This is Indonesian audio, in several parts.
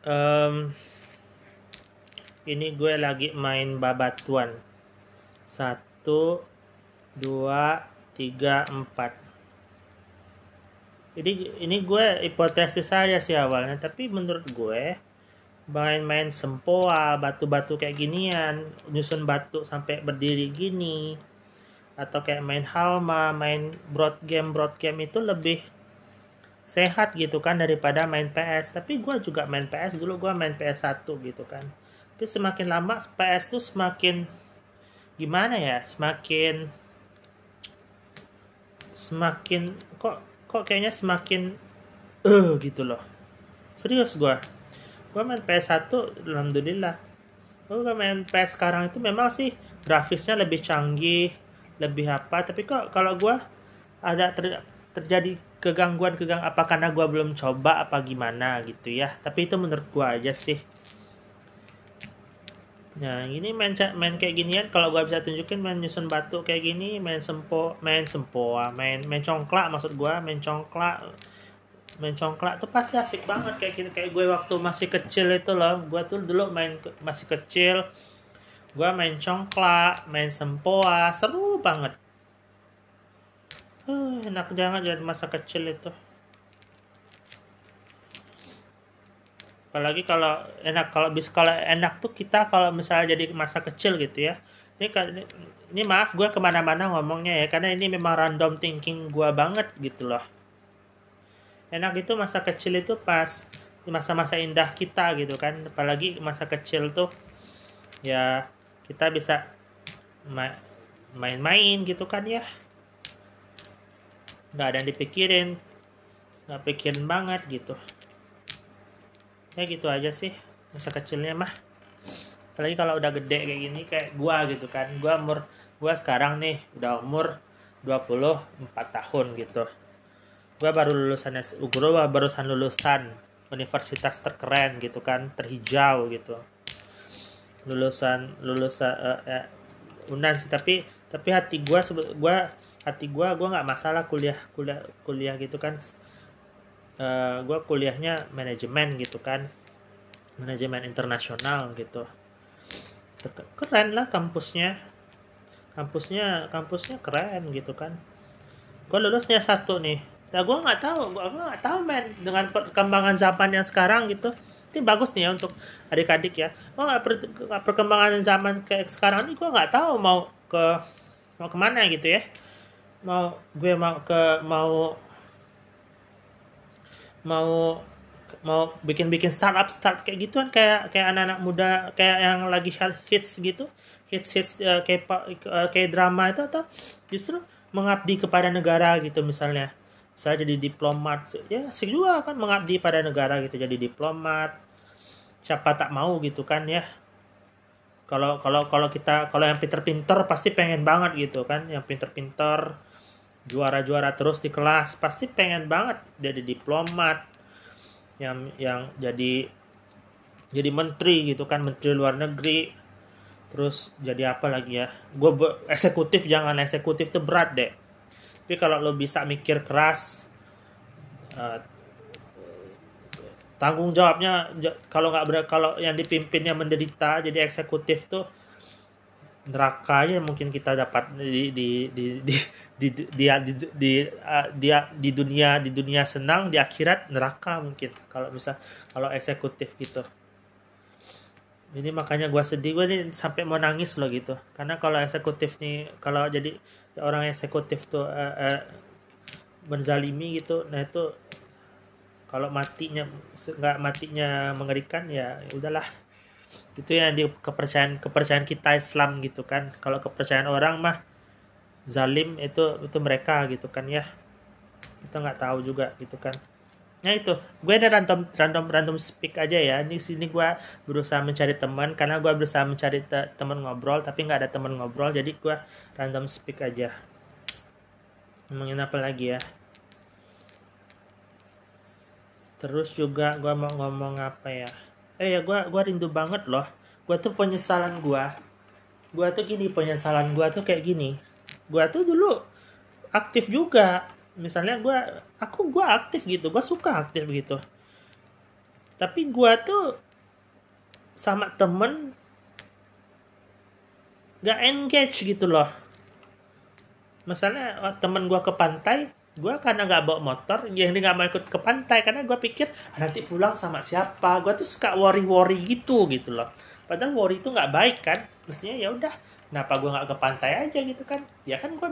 Em, ini gue lagi main babatuan. Satu, dua, tiga, empat. Jadi ini gue hipotesis saya sih awalnya, tapi menurut gue main-main sempoa, batu-batu kayak ginian, nyusun batu sampai berdiri gini, atau kayak main halma, main broad game, broad game itu lebih sehat gitu kan daripada main PS tapi gue juga main PS dulu gue main PS1 gitu kan. Tapi semakin lama PS tuh semakin gimana ya semakin semakin kok kok kayaknya semakin eh uh, gitu loh. Serius gue gue main PS1 alhamdulillah. Gue main PS sekarang itu memang sih grafisnya lebih canggih lebih apa. Tapi kok kalau gue ada ter, terjadi kegangguan-kegangguan apa karena gue belum coba apa gimana gitu ya tapi itu menurut gue aja sih Nah, ini main main kayak ginian kalau gue bisa tunjukin main nyusun batu kayak gini, main sempo, main sempoa, main main congklak maksud gue, main congklak. Main congklak tuh pasti asik banget kayak gini kayak gue waktu masih kecil itu loh. Gue tuh dulu main masih kecil. Gue main congklak, main sempoa, seru banget. Uh, enak jangan jadi masa kecil itu. Apalagi kalau enak kalau bis kalau enak tuh kita kalau misalnya jadi masa kecil gitu ya. Ini ini, maaf gue ke mana-mana ngomongnya ya karena ini memang random thinking gue banget gitu loh. Enak itu masa kecil itu pas masa-masa indah kita gitu kan. Apalagi masa kecil tuh ya kita bisa main-main gitu kan ya nggak ada yang dipikirin. Nggak pikirin banget gitu. Ya gitu aja sih masa kecilnya mah. Apalagi kalau udah gede kayak gini kayak gua gitu kan. Gua umur gua sekarang nih udah umur 24 tahun gitu. Gua baru lulusan gua barusan lulusan universitas terkeren gitu kan terhijau gitu. Lulusan lulusan uh, uh, unan sih tapi tapi hati gua gua hati gue gue nggak masalah kuliah kuliah kuliah gitu kan. Uh, gue kuliahnya manajemen gitu kan. Manajemen internasional gitu. Keren lah kampusnya. Kampusnya kampusnya keren gitu kan. Gue lulusnya satu nih. Nah gue nggak tahu gue nggak tahu men dengan perkembangan zaman yang sekarang gitu. Ini bagus nih ya untuk adik-adik ya. Oh nggak per, perkembangan zaman kayak sekarang ini gue nggak tahu mau ke mau ke mana gitu ya. Mau gue mau ke mau mau mau bikin-bikin startup startup kayak gitu kan kayak kayak anak-anak muda kayak yang lagi hits gitu. Hits hits uh, kayak uh, kayak drama itu atau justru mengabdi kepada negara gitu misalnya. Saya jadi diplomat ya sih juga kan mengabdi pada negara gitu jadi diplomat. Siapa tak mau gitu kan ya kalau kalau kalau kita kalau yang pinter-pinter pasti pengen banget gitu kan. Yang pinter-pinter juara-juara terus di kelas pasti pengen banget jadi diplomat yang yang jadi jadi menteri gitu kan menteri luar negeri. Terus jadi apa lagi ya? Gue eksekutif jangan eksekutif tuh berat deh. Tapi kalau lo bisa mikir keras uh, tanggung jawabnya kalau nggak kalau yang dipimpinnya menderita jadi eksekutif tuh neraka aja mungkin kita dapat di di di di di di di uh, dia di dunia di dunia senang di akhirat neraka mungkin kalau bisa kalau eksekutif gitu. Ini makanya gue sedih gue nih sampai mau nangis loh gitu. Karena kalau eksekutif nih kalau jadi orang eksekutif tuh uh, uh, menzalimi gitu nah itu kalau matinya nggak matinya mengerikan ya, ya udahlah itu yang di kepercayaan kepercayaan kita Islam gitu kan kalau kepercayaan orang mah zalim itu itu mereka gitu kan ya kita nggak tahu juga gitu kan Nah itu, gue ada random random random speak aja ya. Di sini gue berusaha mencari teman karena gue berusaha mencari te teman ngobrol tapi nggak ada teman ngobrol jadi gue random speak aja. Ngomongin apa lagi ya? Terus juga gue mau ngomong apa ya? eh ya gue gua rindu banget loh. Gue tuh penyesalan gue gue tuh gini penyesalan gue tuh kayak gini. Gue tuh dulu aktif juga. Misalnya gue aku gue aktif gitu. Gue suka aktif gitu. Tapi gue tuh sama temen gak engage gitu loh. Misalnya oh, temen gue ke pantai gue karena gak bawa motor yang dia gak mau ikut ke pantai karena gue pikir ah, nanti pulang sama siapa? Gue tuh suka worry worry gitu gitu loh. Padahal worry itu nggak baik kan? Mestinya ya udah kenapa gue nggak ke pantai aja? Gitu kan? Ya kan gue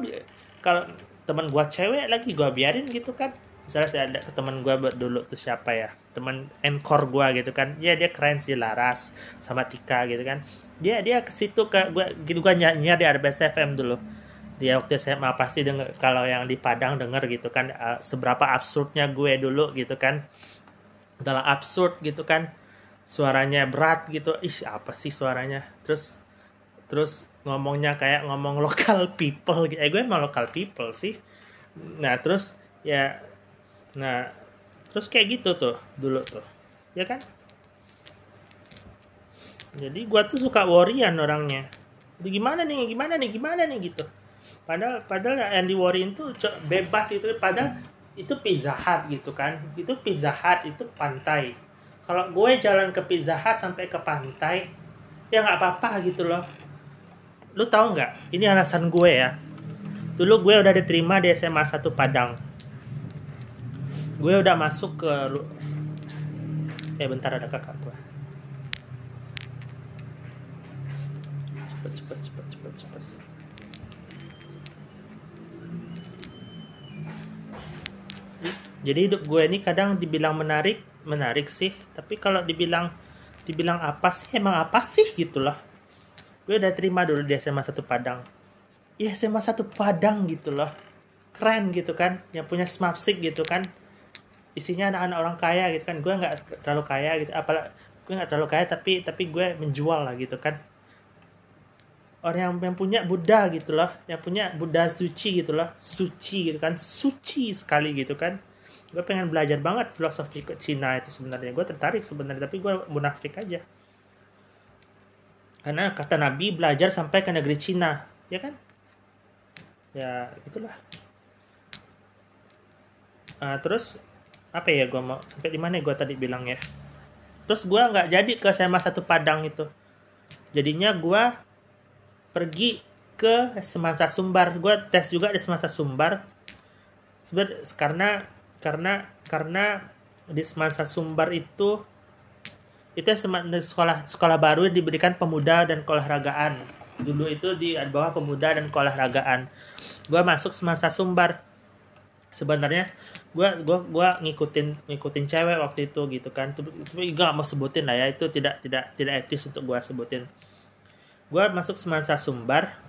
kalau teman gue cewek lagi gue biarin gitu kan? Misalnya saya ada ke teman gue dulu tuh siapa ya? Teman encore gue gitu kan? Ya dia keren sih Laras sama Tika gitu kan? Dia dia ke situ ke gue gitu gue nyanyi di RBS FM dulu dia waktu SMA pasti denger kalau yang di Padang denger gitu kan uh, seberapa absurdnya gue dulu gitu kan. Adalah absurd gitu kan suaranya berat gitu. Ih apa sih suaranya? Terus terus ngomongnya kayak ngomong lokal people gitu. Eh gue emang lokal people sih. Nah terus ya nah terus kayak gitu tuh dulu tuh. Ya kan? Jadi gue tuh suka worryan orangnya. Jadi gimana nih gimana nih gimana nih gitu padahal padahal yang di worryin tuh bebas itu. Padahal itu pizza hut gitu kan. Itu pizza hut itu pantai. Kalau gue jalan ke Pizza Hut sampai ke pantai ya nggak apa-apa gitu loh. Lu tahu nggak? Ini alasan gue ya. Dulu gue udah diterima di SMA 1 Padang. Gue udah masuk ke eh bentar ada kakak gue. Cepet cepet cepet cepet cepet jadi hidup gue ini kadang dibilang menarik menarik sih. Tapi kalau dibilang dibilang apa sih emang apa sih gitulah gue udah terima dulu di SMA satu Padang. Ya SMA satu Padang gitu loh. Keren gitu kan yang punya smapsik gitu kan. Isinya anak-anak orang kaya gitu kan. Gue nggak terlalu kaya gitu. Apalah gue nggak terlalu kaya tapi tapi gue menjual lah gitu kan. Orang yang, yang punya Buddha gitu loh. Yang punya Buddha suci gitu loh. Suci gitu kan. Suci sekali gitu kan gue pengen belajar banget filosofi ke Cina itu sebenarnya. Gue tertarik sebenarnya tapi gue munafik aja. Karena kata Nabi belajar sampai ke negeri Cina. Ya kan? Ya itulah. Uh, terus apa ya gue mau sampai di mana gue tadi bilang ya? Terus gue nggak jadi ke SMA satu Padang itu. Jadinya gue pergi ke Semasa Sumbar. Gue tes juga di Semasa Sumbar. Sebenarnya karena karena karena di semasa Sumbar itu itu sekolah sekolah baru diberikan pemuda dan keolahragaan. Dulu itu di bawah pemuda dan keolahragaan. Gue masuk semasa Sumbar. Sebenarnya gue gua gua ngikutin ngikutin cewek waktu itu gitu kan. Tapi gue gak mau sebutin lah ya itu tidak tidak tidak etis untuk gue sebutin. Gue masuk semasa Sumbar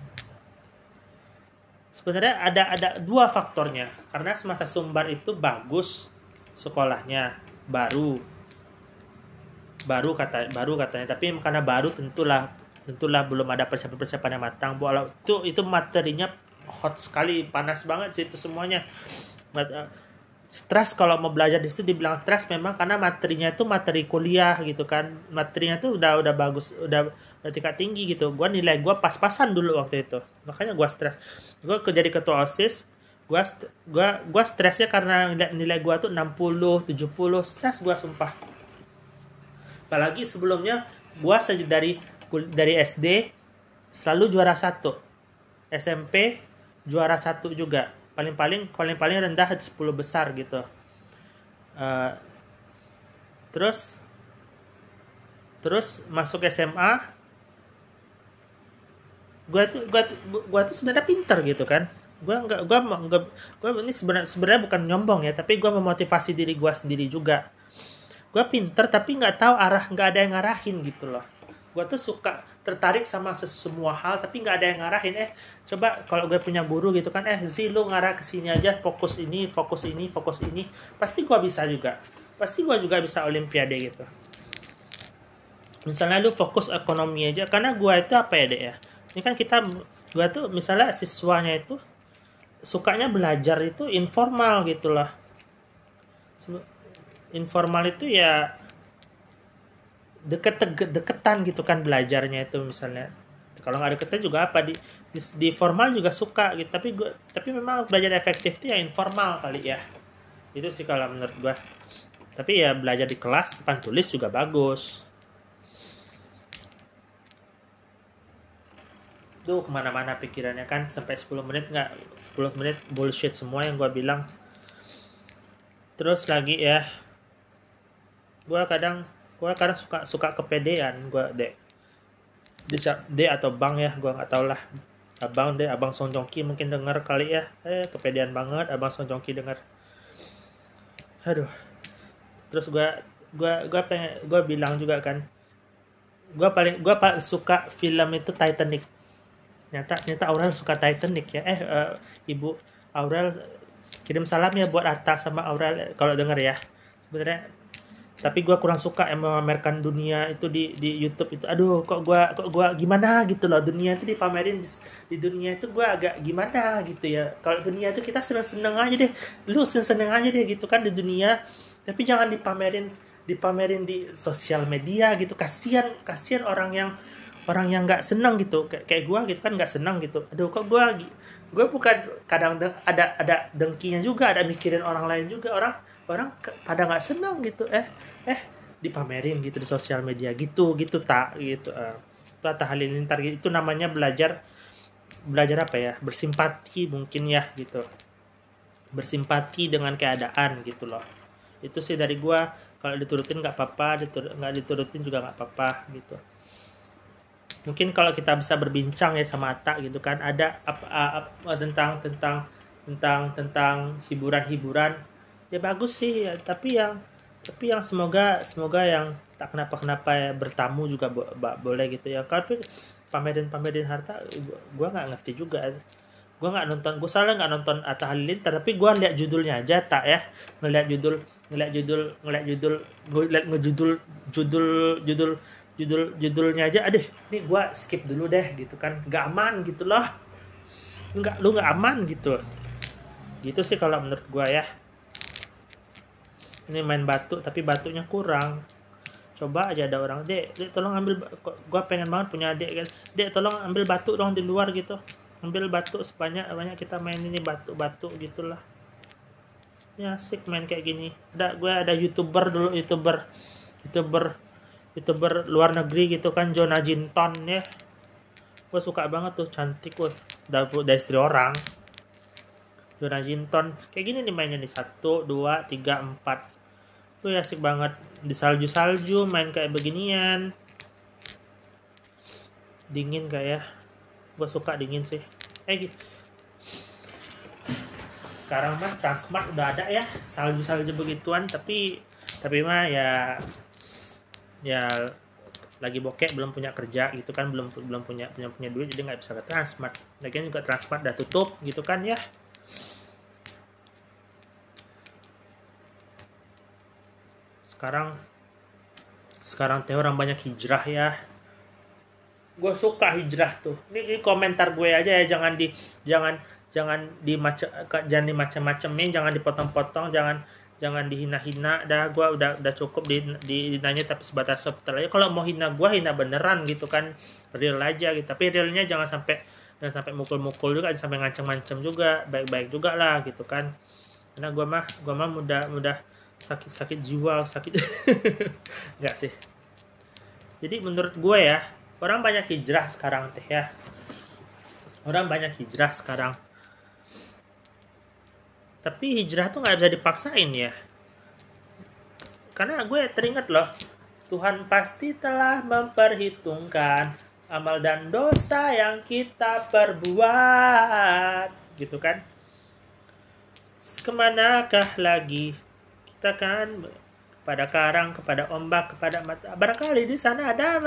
sebenarnya ada ada dua faktornya. Karena semasa Sumbar itu bagus sekolahnya. Baru. Baru kata baru katanya. Tapi karena baru tentulah tentulah belum ada persiapan persiapan yang matang. Walau itu itu materinya hot sekali. Panas banget sih itu semuanya. Eh, stres kalau mau belajar di situ dibilang stres memang karena materinya itu materi kuliah gitu kan. Materinya tuh udah udah bagus udah tingkat tinggi gitu gue nilai gue pas-pasan dulu waktu itu. Makanya gue stres. Gue jadi ketua osis gue gue gue stresnya karena nilai gue tuh 60 70 stres gue sumpah. Apalagi sebelumnya gue saja dari dari SD selalu juara satu. SMP juara satu juga. Paling paling paling paling rendah 10 besar gitu. Uh, terus terus masuk SMA gue tuh gue tuh gue tuh sebenarnya pinter gitu kan. Gue nggak gue nggak gue ini sebenarnya sebenarnya bukan nyombong ya tapi gue memotivasi diri gue sendiri juga. Gue pinter tapi nggak tahu arah nggak ada yang ngarahin gitu loh. Gue tuh suka tertarik sama semua hal tapi nggak ada yang ngarahin. Eh coba kalau gue punya guru gitu kan eh Zi lu ngarah ke sini aja fokus ini fokus ini fokus ini. Pasti gue bisa juga. Pasti gue juga bisa olimpiade gitu. Misalnya lu fokus ekonomi aja karena gue itu apa ya deh ya ini kan kita gue tuh misalnya siswanya itu sukanya belajar itu informal gitu lah. Informal itu ya deket deketan gitu kan belajarnya itu misalnya. Kalau nggak deketan juga apa di, di di formal juga suka gitu. Tapi gue tapi memang belajar efektif itu ya informal kali ya. Itu sih kalau menurut gue tapi ya belajar di kelas depan tulis juga bagus tuh ke mana-mana pikirannya kan sampai 10 menit nggak 10 menit bullshit semua yang gue bilang. Terus lagi ya gue kadang gue kadang suka suka kepedean gue dek. D atau bang ya gue nggak tau lah. Abang deh abang Sonjongki mungkin denger kali ya. Eh kepedean banget abang Sonjongki denger. Aduh. Terus gue gue gue pengen gue bilang juga kan gue paling gue suka film itu Titanic nyata nyata Aurel suka Titanic ya. Eh uh, ibu Aurel kirim salam ya buat Atta sama Aurel kalau denger ya. Sebenarnya tapi gue kurang suka yang memamerkan dunia itu di di YouTube itu. Aduh kok gue kok gue gimana gitu loh dunia itu dipamerin di, di dunia itu gue agak gimana gitu ya. Kalau dunia itu kita seneng seneng aja deh. Lu seneng seneng aja deh gitu kan di dunia. Tapi jangan dipamerin dipamerin di sosial media gitu. Kasihan kasihan orang yang orang yang nggak senang gitu kayak kayak gue gitu kan nggak senang gitu. Aduh kok gue gue bukan kadang ada ada dengkinya juga ada mikirin orang lain juga. Orang orang pada nggak senang gitu. Eh eh dipamerin gitu di sosial media. Gitu gitu tak gitu. Uh, itu Atta Halilintar itu namanya belajar belajar apa ya? Bersimpati mungkin ya gitu. Bersimpati dengan keadaan gitu loh. Itu sih dari gue kalau diturutin nggak apa-apa nggak diturutin juga nggak apa-apa gitu mungkin kalau kita bisa berbincang ya sama Atta gitu kan ada apa, apa tentang tentang tentang tentang hiburan-hiburan. Ya bagus sih ya. tapi yang tapi yang semoga semoga yang tak kenapa kenapa ya bertamu juga bo boleh gitu ya. Tapi pamerin pamerin harta gua nggak ngerti juga. Gua nggak nonton gua salah nggak nonton Atta Halilintar tapi gua lihat judulnya aja tak ya. Ngeliat judul ngeliat judul ngeliat judul ngeliat ngejudul judul judul judul judulnya aja aduh ini gue skip dulu deh gitu kan. Nggak aman gitu loh. Nggak lu nggak aman gitu. Gitu sih kalau menurut gue ya. Ini main batu tapi batunya kurang. Coba aja ada orang dek dek tolong ambil gue pengen banget punya adik kan. Dek tolong ambil batu dong di luar gitu. Ambil batu sebanyak banyak kita main ini batu batu gitulah ya asik main kayak gini. Ada gue ada youtuber dulu youtuber youtuber youtuber luar negeri gitu kan Jonah Jinton ya. Gue suka banget tuh cantik gue dari istri orang. Jonah Jinton. Kayak gini nih mainnya nih satu dua tiga empat. Tuh asik banget. Di salju salju main kayak beginian. Dingin kayak ya? Gue suka dingin sih. Eh gitu sekarang mah Transmart udah ada ya salju salju begituan. Tapi tapi mah ya ya lagi bokek belum punya kerja gitu kan belum belum punya punya punya duit jadi nggak bisa ke Transmart lagian juga Transmart udah tutup gitu kan ya. Sekarang sekarang teh orang banyak hijrah ya. Gue suka hijrah tuh. Ini, ini komentar gue aja ya jangan di jangan jangan di macam jangan di macam-macamin jangan dipotong-potong jangan jangan dihina-hina. Dah gue udah udah cukup di, di tapi sebatas sebentar aja. Kalau mau hina gue hina beneran gitu kan. Real aja gitu. Tapi realnya jangan sampai jangan sampai mukul-mukul juga jangan sampai ngancem-ngancem juga. Baik-baik juga lah gitu kan. Karena gue mah gue mah mudah mudah sakit-sakit jiwa sakit. Nggak sih. Jadi menurut gue ya orang banyak hijrah sekarang teh ya. Orang banyak hijrah sekarang tapi hijrah tuh nggak bisa dipaksain ya. Karena gue teringat loh Tuhan pasti telah memperhitungkan amal dan dosa yang kita perbuat. Gitu kan? Ke manakah lagi? Kita kan kepada karang kepada ombak kepada mata. Barangkali di sana ada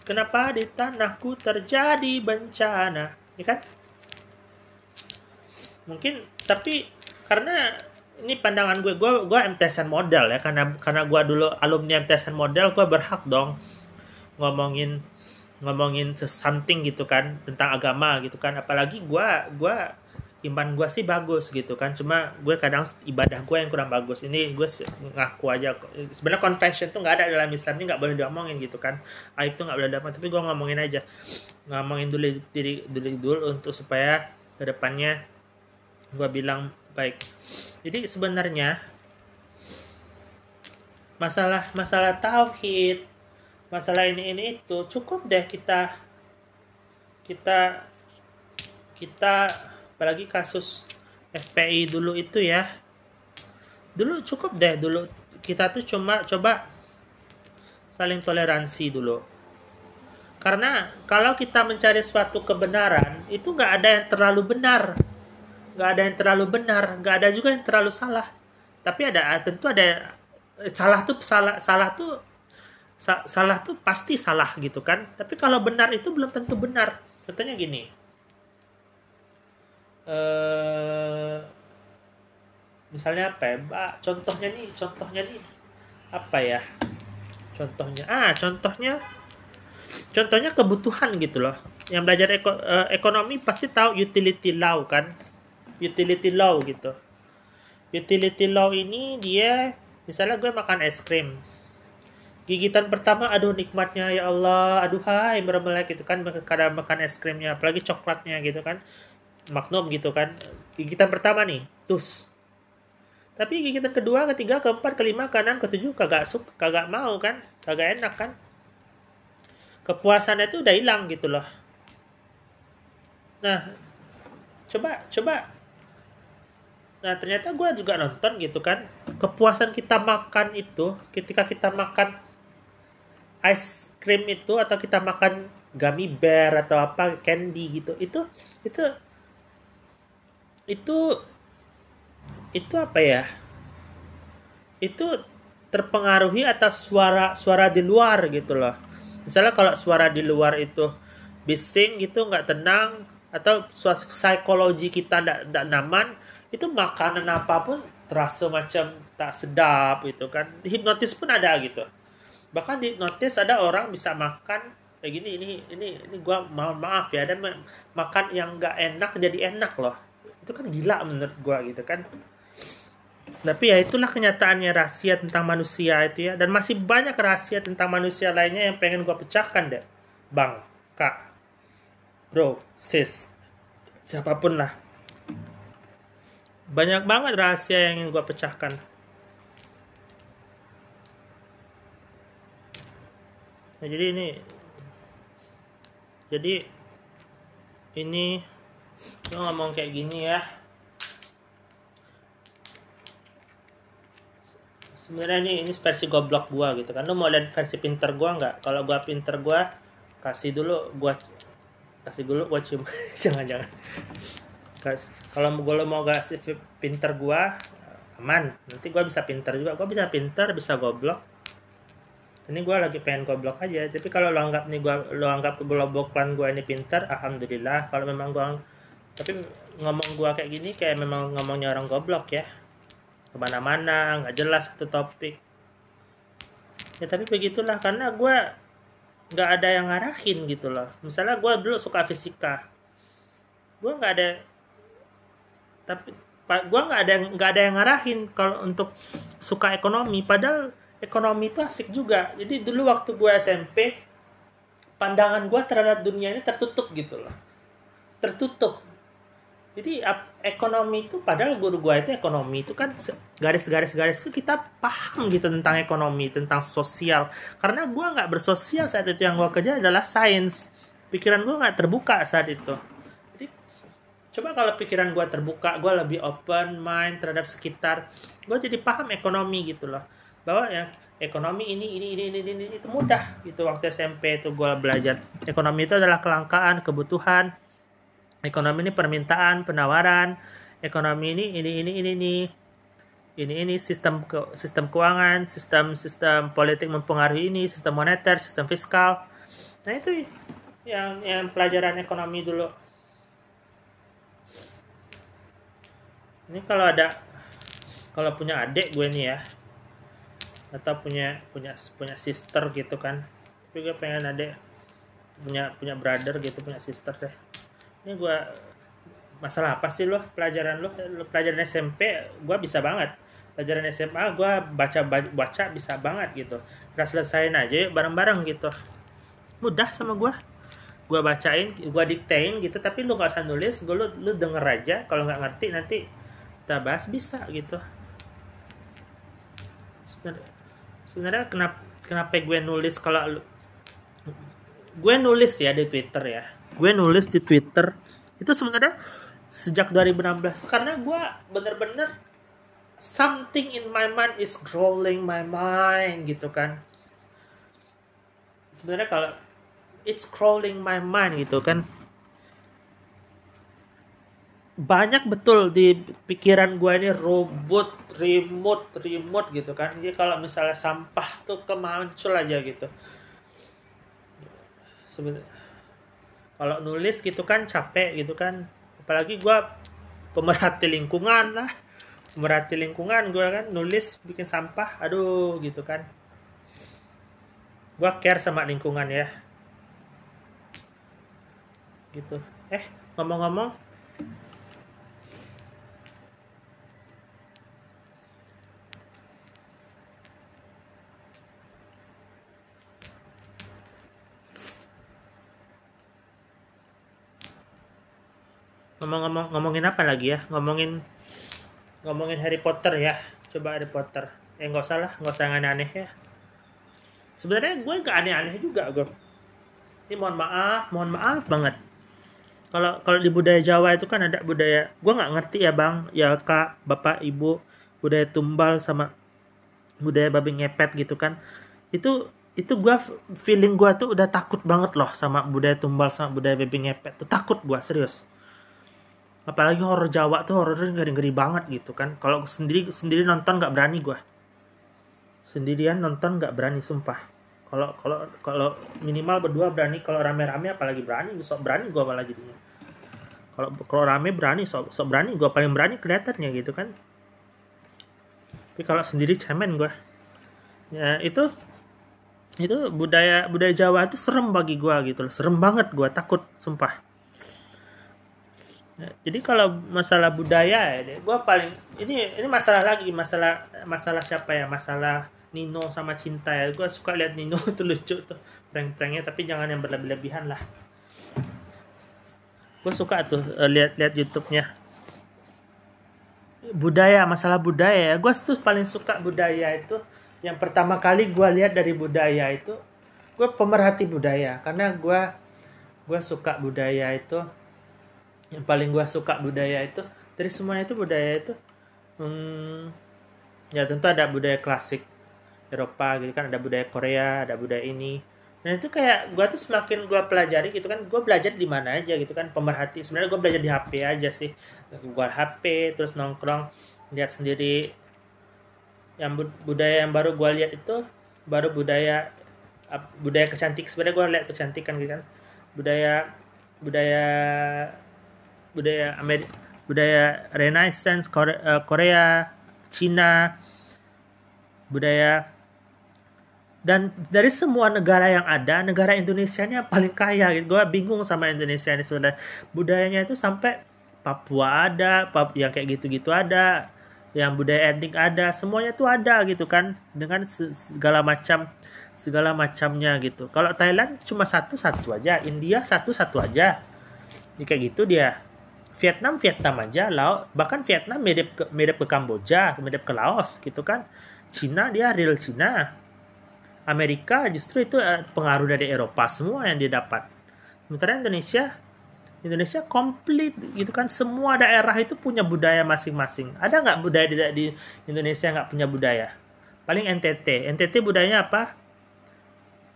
kenapa di tanahku terjadi bencana? Ya kan? Mungkin tapi karena ini pandangan gue gue gue MTSN model ya. Karena karena gue dulu alumni MTSN model gue berhak dong ngomongin ngomongin something gitu kan tentang agama gitu kan. Apalagi gue gue iman gue sih bagus gitu kan. Cuma gue kadang ibadah gue yang kurang bagus. Ini gue ngaku aja sebenarnya confession tuh nggak ada dalam Islam ini nggak boleh diomongin gitu kan. Aib tuh nggak boleh diomongin tapi gue ngomongin aja. Ngomongin dulu diri dulu dulu untuk supaya ke depannya gue bilang baik. Jadi sebenarnya masalah masalah tauhid masalah ini ini itu cukup deh kita kita kita apalagi kasus FPI dulu itu ya. Dulu cukup deh dulu kita tuh cuma coba saling toleransi dulu. Karena kalau kita mencari suatu kebenaran itu nggak ada yang terlalu benar nggak ada yang terlalu benar nggak ada juga yang terlalu salah. Tapi ada tentu ada salah tuh salah salah tuh sa, salah tuh pasti salah gitu kan. Tapi kalau benar itu belum tentu benar. Contohnya gini. Eh misalnya apa ya? Contohnya nih contohnya nih. Apa ya? Contohnya ah contohnya contohnya kebutuhan gitu loh. Yang belajar eko, uh, ekonomi pasti tahu utility law kan utility law gitu utility law ini dia misalnya gue makan es krim gigitan pertama aduh nikmatnya ya Allah aduh hai meremelek gitu kan kadang makan es krimnya apalagi coklatnya gitu kan magnum gitu kan gigitan pertama nih tus tapi gigitan kedua, ketiga, keempat, kelima, kanan, ketujuh kagak suka, kagak mau kan, kagak enak kan. Kepuasannya itu udah hilang gitu loh. Nah, coba coba. Nah ternyata gue juga nonton gitu kan. Kepuasan kita makan itu, ketika kita makan ice cream itu atau kita makan gummy bear atau apa candy gitu, itu itu itu itu apa ya itu terpengaruhi atas suara suara di luar gitu loh misalnya kalau suara di luar itu bising gitu nggak tenang atau psikologi kita tidak nyaman itu makanan apa pun terasa macam tak sedap gitu kan. Hipnotis pun ada gitu. Bahkan di hipnotis ada orang bisa makan kayak gini ini ini ini gua mohon maaf ya dan makan yang nggak enak jadi enak loh. Itu kan gila menurut gua gitu kan. Tapi ya itulah kenyataannya rahasia tentang manusia itu ya. Dan masih banyak rahasia tentang manusia lainnya yang pengen gua pecahkan deh. Bang kak bro sis siapa pun lah banyak banget rahasia yang ingin gua pecahkan. Nah, jadi ini jadi ini ngomong kayak gini ya. Sebenarnya ini ini versi goblok gua gitu kan. Lu mau lihat versi pinter gua nggak? Kalau gua pinter gua kasih dulu gua kasih dulu gua cium. Jangan jangan kalau gua mau kasih pinter gua aman. Nanti gua bisa pinter juga. Gua bisa pinter bisa goblok. Ini gua lagi pengen goblok aja. Tapi kalau lo anggap nih gua lo anggap goblokan gua ini pinter alhamdulillah. Kalau memang gua tapi ngomong gua kayak gini kayak memang ngomongnya orang goblok ya. Ke mana-mana nggak jelas itu topik. Ya tapi begitulah karena gue nggak ada yang ngarahin gitu loh. Misalnya gue dulu suka fisika. Gue nggak ada tapi gue nggak ada nggak ada yang ngarahin kalau untuk suka ekonomi. Padahal ekonomi itu asik juga. Jadi dulu waktu gue SMP pandangan gue terhadap dunia ini tertutup gitu loh. Tertutup. Jadi ekonomi itu padahal guru gua itu ekonomi itu kan garis-garis garis itu kita paham gitu tentang ekonomi tentang sosial. Karena gua nggak bersosial saat itu yang gua kerja adalah sains. Pikiran gua nggak terbuka saat itu coba kalau pikiran gua terbuka gua lebih open mind terhadap sekitar gua jadi paham ekonomi gitu loh bahwa yang ekonomi ini ini ini ini ini, itu mudah gitu waktu SMP itu gua belajar ekonomi itu adalah kelangkaan kebutuhan ekonomi ini permintaan penawaran ekonomi ini ini ini ini ini ini ini sistem ke, sistem keuangan sistem sistem politik mempengaruhi ini sistem moneter sistem fiskal nah itu yang yang pelajaran ekonomi dulu ini kalau ada kalau punya adik gue nih ya atau punya punya punya sister gitu kan. Tapi gue pengen adik punya punya brother gitu punya sister deh. Ini gue masalah apa sih lo pelajaran lo, pelajaran SMP gue bisa banget. Pelajaran SMA gue baca baca bisa banget gitu. Kita selesaiin aja bareng-bareng gitu. Mudah sama gue gue bacain gue diktein gitu tapi lu gak usah nulis gue lu, lu denger aja. Kalau nggak ngerti nanti kita bahas bisa gitu. Sebenarnya kenapa kenapa gue nulis kalau gue nulis ya di Twitter ya. Gue nulis di Twitter. Itu sebenarnya sejak 2016 karena gue bener-bener something in my mind is growing my mind gitu kan. Sebenarnya kalau it's crawling my mind gitu kan banyak betul di pikiran gue ini robot remote remote gitu kan. Jadi kalau misalnya sampah tuh kemancul aja gitu. Sebenarnya kalau nulis gitu kan capek gitu kan. Apalagi gue pemerhati lingkungan lah. Pemerhati lingkungan gue kan nulis bikin sampah aduh gitu kan. Gue care sama lingkungan ya. Gitu. Eh ngomong-ngomong ngomong-ngomong ngomongin apa lagi ya? Ngomongin ngomongin Harry Potter ya. Coba Harry Potter. Eh nggak usah lah nggak usah aneh-aneh ya. Sebenarnya gue nggak aneh-aneh juga gue ini mohon maaf mohon maaf banget. Kalau kalau di budaya Jawa itu kan ada budaya gue nggak ngerti ya bang. Ya kak bapak ibu budaya tumbal sama budaya babi ngepet gitu kan. Itu itu gue feeling gue tuh udah takut banget loh sama budaya tumbal sama budaya babi ngepet. Tuh takut gue serius apalagi horor Jawa tuh horornya ngeri-ngeri banget gitu kan. Kalau sendiri sendiri nonton nggak berani gue sendirian nonton nggak berani sumpah. Kalau kalau kalau minimal berdua berani. Kalau rame-rame apalagi berani sok berani gue apalagi jadinya. Kalau kalau rame berani sok sok berani gue paling berani kelihatannya gitu kan. Tapi kalau sendiri cemen gue ya itu itu budaya budaya Jawa itu serem bagi gue gitu loh. Serem banget gue takut sumpah jadi kalau masalah budaya ya, gue paling ini ini masalah lagi masalah masalah siapa ya? Masalah Nino sama cinta ya. Gue suka lihat Nino tuh lucu tuh prank-pranknya tapi jangan yang berlebih-lebihan lah. Gue suka tuh uh, lihat-lihat YouTube-nya. Budaya masalah budaya ya. Gue tuh paling suka budaya itu yang pertama kali gue lihat dari budaya itu gue pemerhati budaya. Karena gue gue suka budaya itu yang paling gue suka budaya itu dari semuanya itu budaya itu hmm, ya tentu ada budaya klasik Eropa gitu kan ada budaya Korea ada budaya ini. Dan itu kayak gue tuh semakin gue pelajari gitu kan gue belajar di mana aja gitu kan pemerhati sebenarnya gue belajar di HP aja sih. Gue HP terus nongkrong lihat sendiri. Yang budaya yang baru gue lihat itu baru budaya budaya kecantik. Sebenarnya gue lihat kecantikan gitu kan. Budaya budaya budaya Amerika budaya Renaissance Korea, uh, Korea Cina budaya dan dari semua negara yang ada negara Indonesia yang paling kaya gitu. Gue bingung sama Indonesia ini sebenarnya. Budayanya itu sampai Papua ada Pap yang kayak gitu-gitu ada yang budaya etnik ada semuanya tuh ada gitu kan dengan segala macam segala macamnya gitu. Kalau Thailand cuma satu satu aja India satu satu aja. Ini kayak gitu dia Vietnam Vietnam aja Laos. Bahkan Vietnam mirip ke mirip ke Kamboja mirip ke Laos gitu kan. Cina dia real Cina Amerika justru itu eh, pengaruh dari Eropa semua yang dia dapat. Sementara Indonesia Indonesia komplit gitu kan. Semua daerah itu punya budaya masing-masing. Ada nggak budaya di, di Indonesia nggak punya budaya? Paling NTT NTT budayanya apa?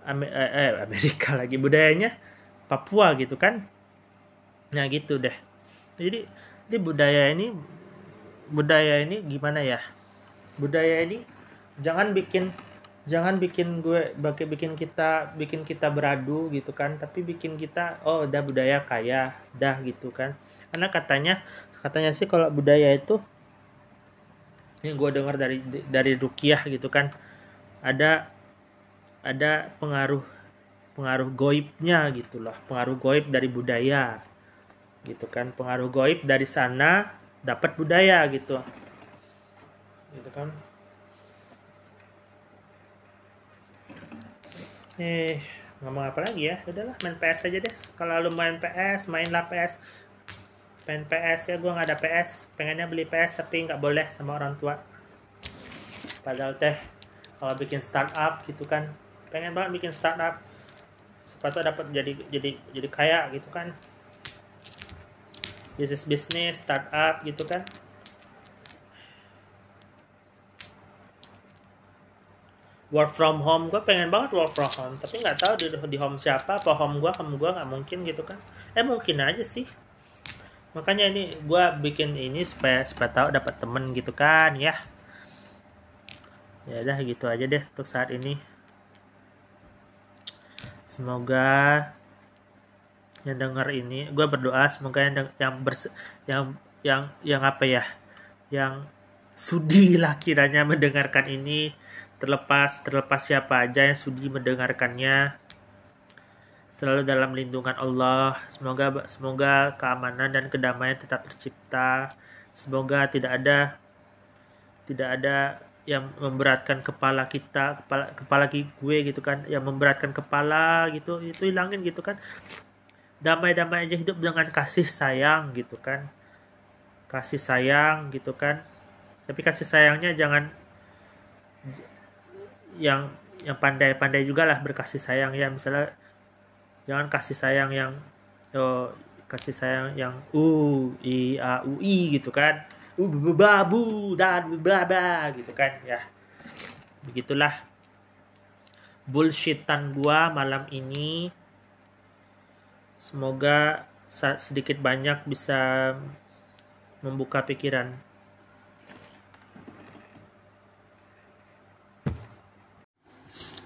Eh, eh, Amerika lagi. Budayanya Papua gitu kan. Nah gitu deh jadi di budaya ini budaya ini gimana ya? Budaya ini jangan bikin jangan bikin gue bagi bikin kita bikin kita beradu gitu kan. Tapi bikin kita oh udah budaya kaya dah gitu kan. Karena katanya katanya sih kalau budaya itu yang gue dengar dari dari rukiah gitu kan. Ada ada pengaruh pengaruh goibnya gitu loh. Pengaruh goib dari budaya gitu kan. Pengaruh goib dari sana dapat budaya gitu. Gitu kan. Eh ngomong apa lagi ya? Udahlah main PS aja deh. Kalau lu main PS mainlah PS main PS ya gue nggak ada PS pengennya beli PS tapi nggak boleh sama orang tua. Padahal teh kalau bikin startup gitu kan. Pengen banget bikin startup. Sepatu dapat jadi jadi jadi kaya gitu kan bisnis bisnis startup gitu kan. Work from home gue pengen banget work from home tapi nggak tahu di, di home siapa apa home gue home gue nggak mungkin gitu kan. Eh mungkin aja sih. Makanya ini gue bikin ini supaya supaya tahu dapat temen gitu kan ya. Ya udah gitu aja deh untuk saat ini. Semoga yang dengar ini gue berdoa semoga yang yang bers yang yang yang apa ya yang sudi lah kiranya mendengarkan ini terlepas terlepas siapa aja yang sudi mendengarkannya. Selalu dalam lindungan Allah semoga semoga keamanan dan kedamaian tetap tercipta. Semoga tidak ada tidak ada yang memberatkan kepala kita kepala kepala gue gitu kan yang memberatkan kepala gitu itu hilangin gitu kan damai-damai aja hidup dengan kasih sayang gitu kan. Kasih sayang gitu kan. Tapi kasih sayangnya jangan yang yang pandai-pandai juga lah berkasih sayang ya. Misalnya jangan kasih sayang yang oh, kasih sayang yang u i a u i gitu kan. Babu dan baba gitu kan ya. Begitulah bullshitan gua malam ini semoga sedikit banyak bisa membuka pikiran.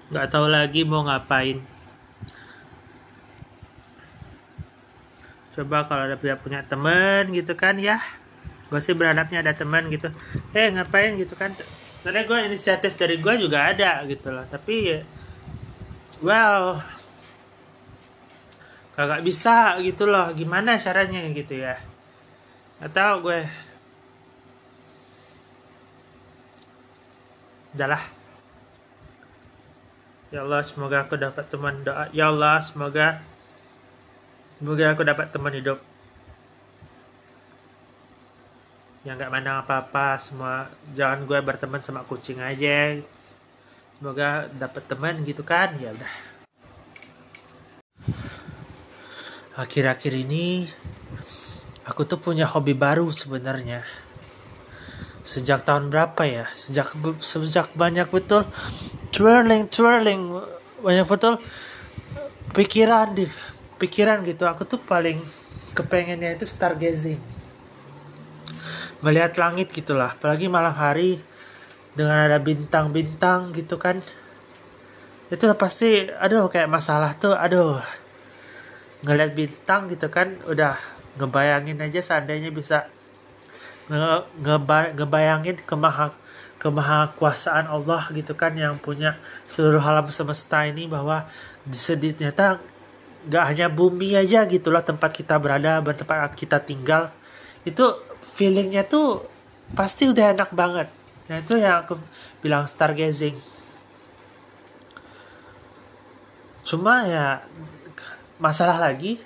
Nggak tahu lagi mau ngapain. Coba kalau ada punya temen gitu kan ya. Gue sih berharapnya ada teman gitu. Eh ngapain gitu kan? Karena gue inisiatif dari gue juga ada gitu loh. Tapi ya well kagak bisa gitu loh gimana caranya gitu ya? Atau gue. Udahlah ya Allah semoga aku dapat teman doa. Ya Allah semoga semoga aku dapat teman hidup. Yang nggak mandang apa-apa semua jangan gue berteman sama kucing aja. Semoga dapat teman gitu kan? Ya udah akhir-akhir ini aku tuh punya hobi baru sebenarnya. Sejak tahun berapa ya? Sejak sejak banyak betul twirling twirling banyak betul pikiran di pikiran gitu. Aku tuh paling kepengennya itu stargazing. Melihat langit gitulah. Apalagi malam hari dengan ada bintang-bintang gitu kan. Itu pasti aduh kayak masalah tuh aduh ngeliat bintang gitu kan udah ngebayangin aja seandainya bisa nge ngeba ngebayangin kemaha kemahakuasaan Allah gitu kan yang punya seluruh alam semesta ini bahwa sedih ternyata nggak hanya bumi aja gitulah tempat kita berada tempat kita tinggal. Itu feelingnya tuh pasti udah enak banget. Nah itu yang aku bilang stargazing. Cuma ya masalah lagi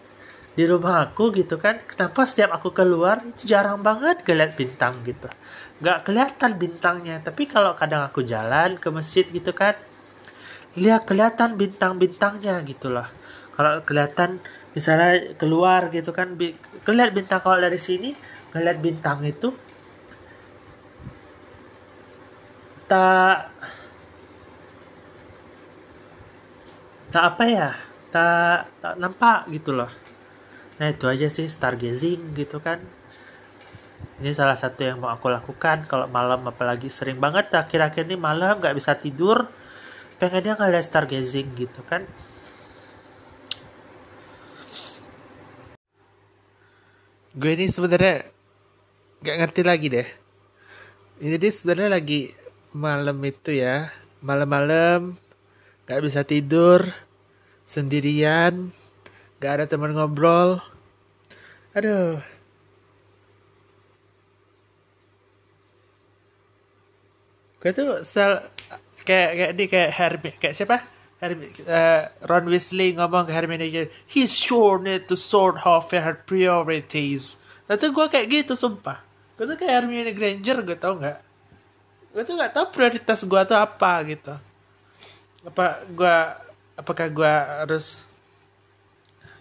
di rumah aku gitu kan. Kenapa setiap aku keluar itu jarang banget ngeliat bintang gitu. Nggak kelihatan bintangnya. Tapi kalau kadang aku jalan ke masjid gitu kan lihat kelihatan bintang-bintangnya gitu loh. Kalau kelihatan misalnya keluar gitu kan kelihatan bintang. Kalau dari sini ngeliat bintang itu tak tak apa ya tak tak nampak gitu loh. Nah itu aja sih stargazing gitu kan. Ini salah satu yang mau aku lakukan kalau malam apalagi sering banget. Akhir-akhir ini malam nggak bisa tidur. Pengennya ngeliat stargazing gitu kan. Gue ini sebenarnya gak ngerti lagi deh. Ini dia sebenarnya lagi malam itu ya, malam-malam gak bisa tidur, sendirian, gak ada teman ngobrol. Aduh. Gue tuh sel kayak kayak di kayak Hermi kayak siapa? Hermi, uh, Ron Weasley ngomong ke Hermione he's sure need to sort of her priorities Nah tuh gue kayak gitu sumpah. Gue tuh kayak Hermione Granger gue tau gak? gue tuh nggak tahu prioritas gue tuh apa gitu apa gue apakah gue harus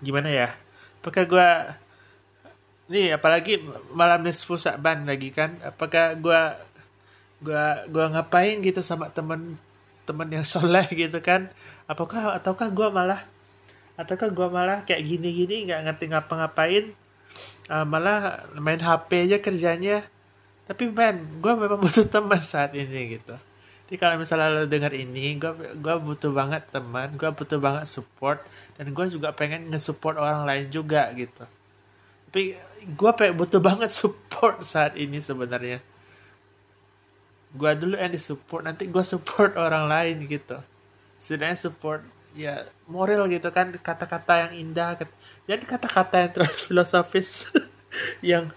gimana ya? Apakah gue nih apalagi malam nisfu Sa'ban lagi kan? Apakah gue gua gua ngapain gitu sama temen temen yang soleh gitu kan? Apakah ataukah gua malah ataukah gua malah kayak gini-gini nggak ngerti ngapa-ngapain? Uh, malah main HP aja kerjanya. Tapi man gua memang butuh teman saat ini gitu jadi kalau misalnya lo denger ini gua gua butuh banget teman gua butuh banget support dan gua juga pengen nge-support orang lain juga gitu. Tapi gue butuh banget support saat ini sebenarnya. Gue dulu yang disupport nanti gue support orang lain gitu. Setidaknya support ya moral gitu kan kata-kata yang indah jadi kata-kata yang terlalu filosofis yang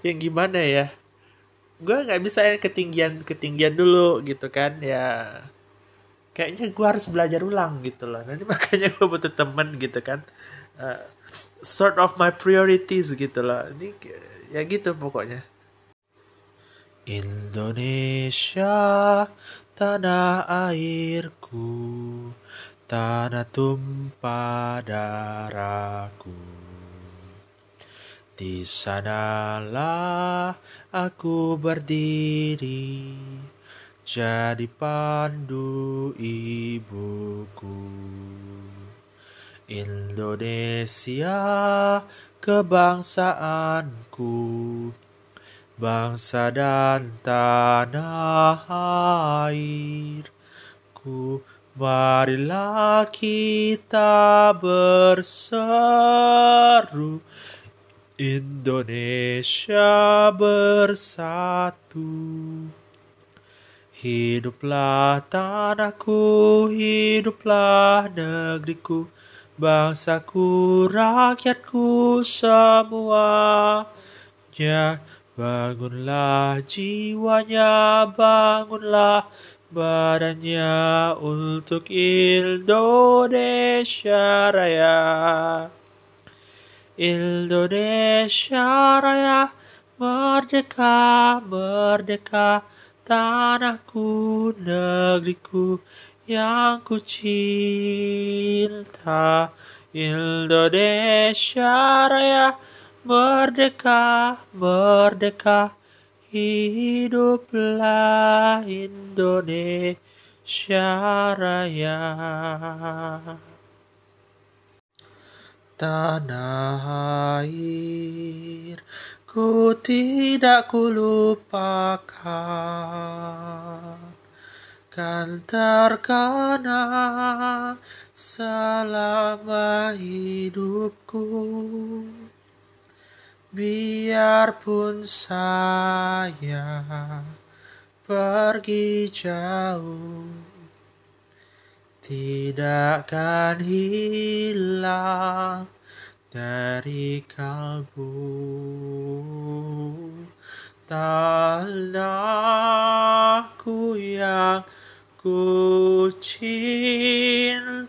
yang gimana ya gue nggak bisa yang ketinggian ketinggian dulu gitu kan ya. Kayaknya gue harus belajar ulang gitu loh. Nanti makanya gue butuh temen gitu kan. Uh, sort of my priorities gitu loh. Ini ya gitu pokoknya. Indonesia tanah airku tanah tumpah darahku di sanalah aku berdiri jadi pandu ibuku. Indonesia kebangsaanku Bangsa dan tanah airku Marilah kita berseru Indonesia bersatu Hiduplah tanahku, hiduplah negeriku bangsaku, rakyatku semuanya. Bangunlah jiwanya, bangunlah badannya untuk Indonesia Raya. Indonesia Raya, merdeka, merdeka, tanahku, negeriku, yang ku cinta Indonesia Raya merdeka merdeka hiduplah Indonesia Raya tanah air ku tidak kulupakan. Kan terkenang selama hidupku. Biarpun saya pergi jauh tidak akan hilang dari kalbu. Tanahku yang ku cintai.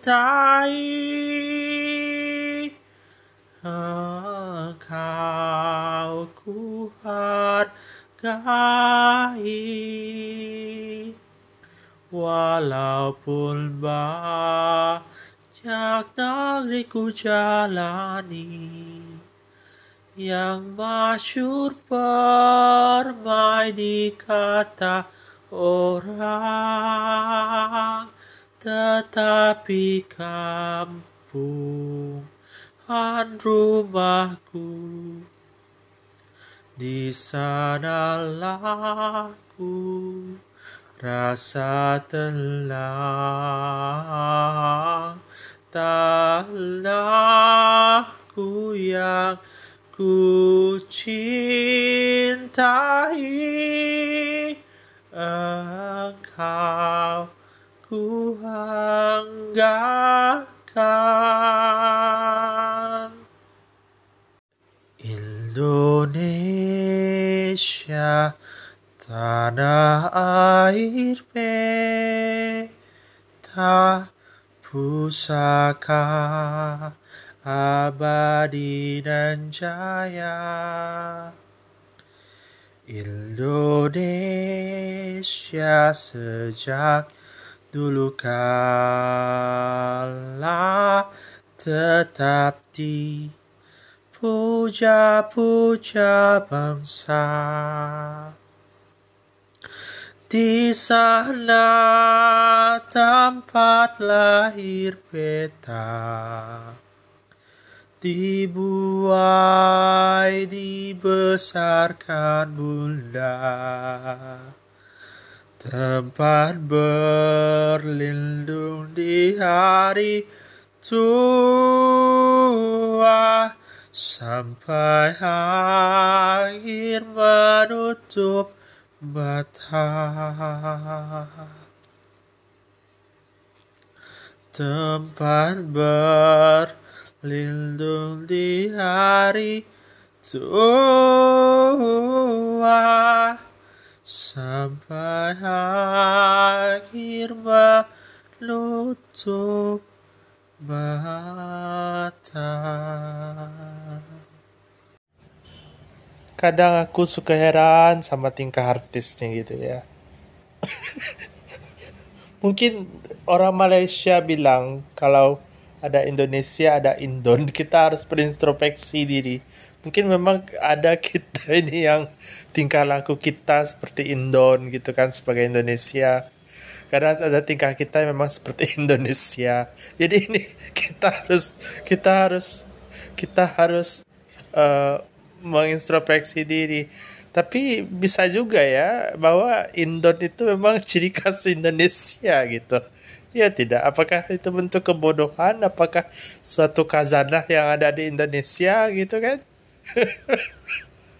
Engkau ku hargai walaupun banyak negeri ku jalani yang masyur permai di kata orang. Tetapi kampung han rumahku di sanalah ku rasa tenang tanahku yang ku cintai. Engkau ku anggarkan Indonesia tanah air beta pusaka abadi dan jaya Indonesia sejak dulu kala tetap di puja-puja bangsa. Di sana tempat lahir peta. Dibuai, dibesarkan bunda. Tempat berlindung di hari tua. Sampai akhir menutup mata tempat berlindung di hari tua. Sampai akhir menutup mata kadang aku suka heran sama tingkah artisnya gitu ya. Mungkin orang Malaysia bilang kalau ada Indonesia, ada Indon, kita harus berintrospeksi diri. Mungkin memang ada kita ini yang tingkah laku kita seperti Indon gitu kan sebagai Indonesia. Karena ada tingkah kita memang seperti Indonesia. Jadi ini kita harus kita harus kita harus uh, mengintrospeksi diri. Tapi bisa juga ya bahwa Indon itu memang ciri khas Indonesia gitu. Ya tidak. Apakah itu bentuk kebodohan? Apakah suatu kazanah yang ada di Indonesia gitu kan?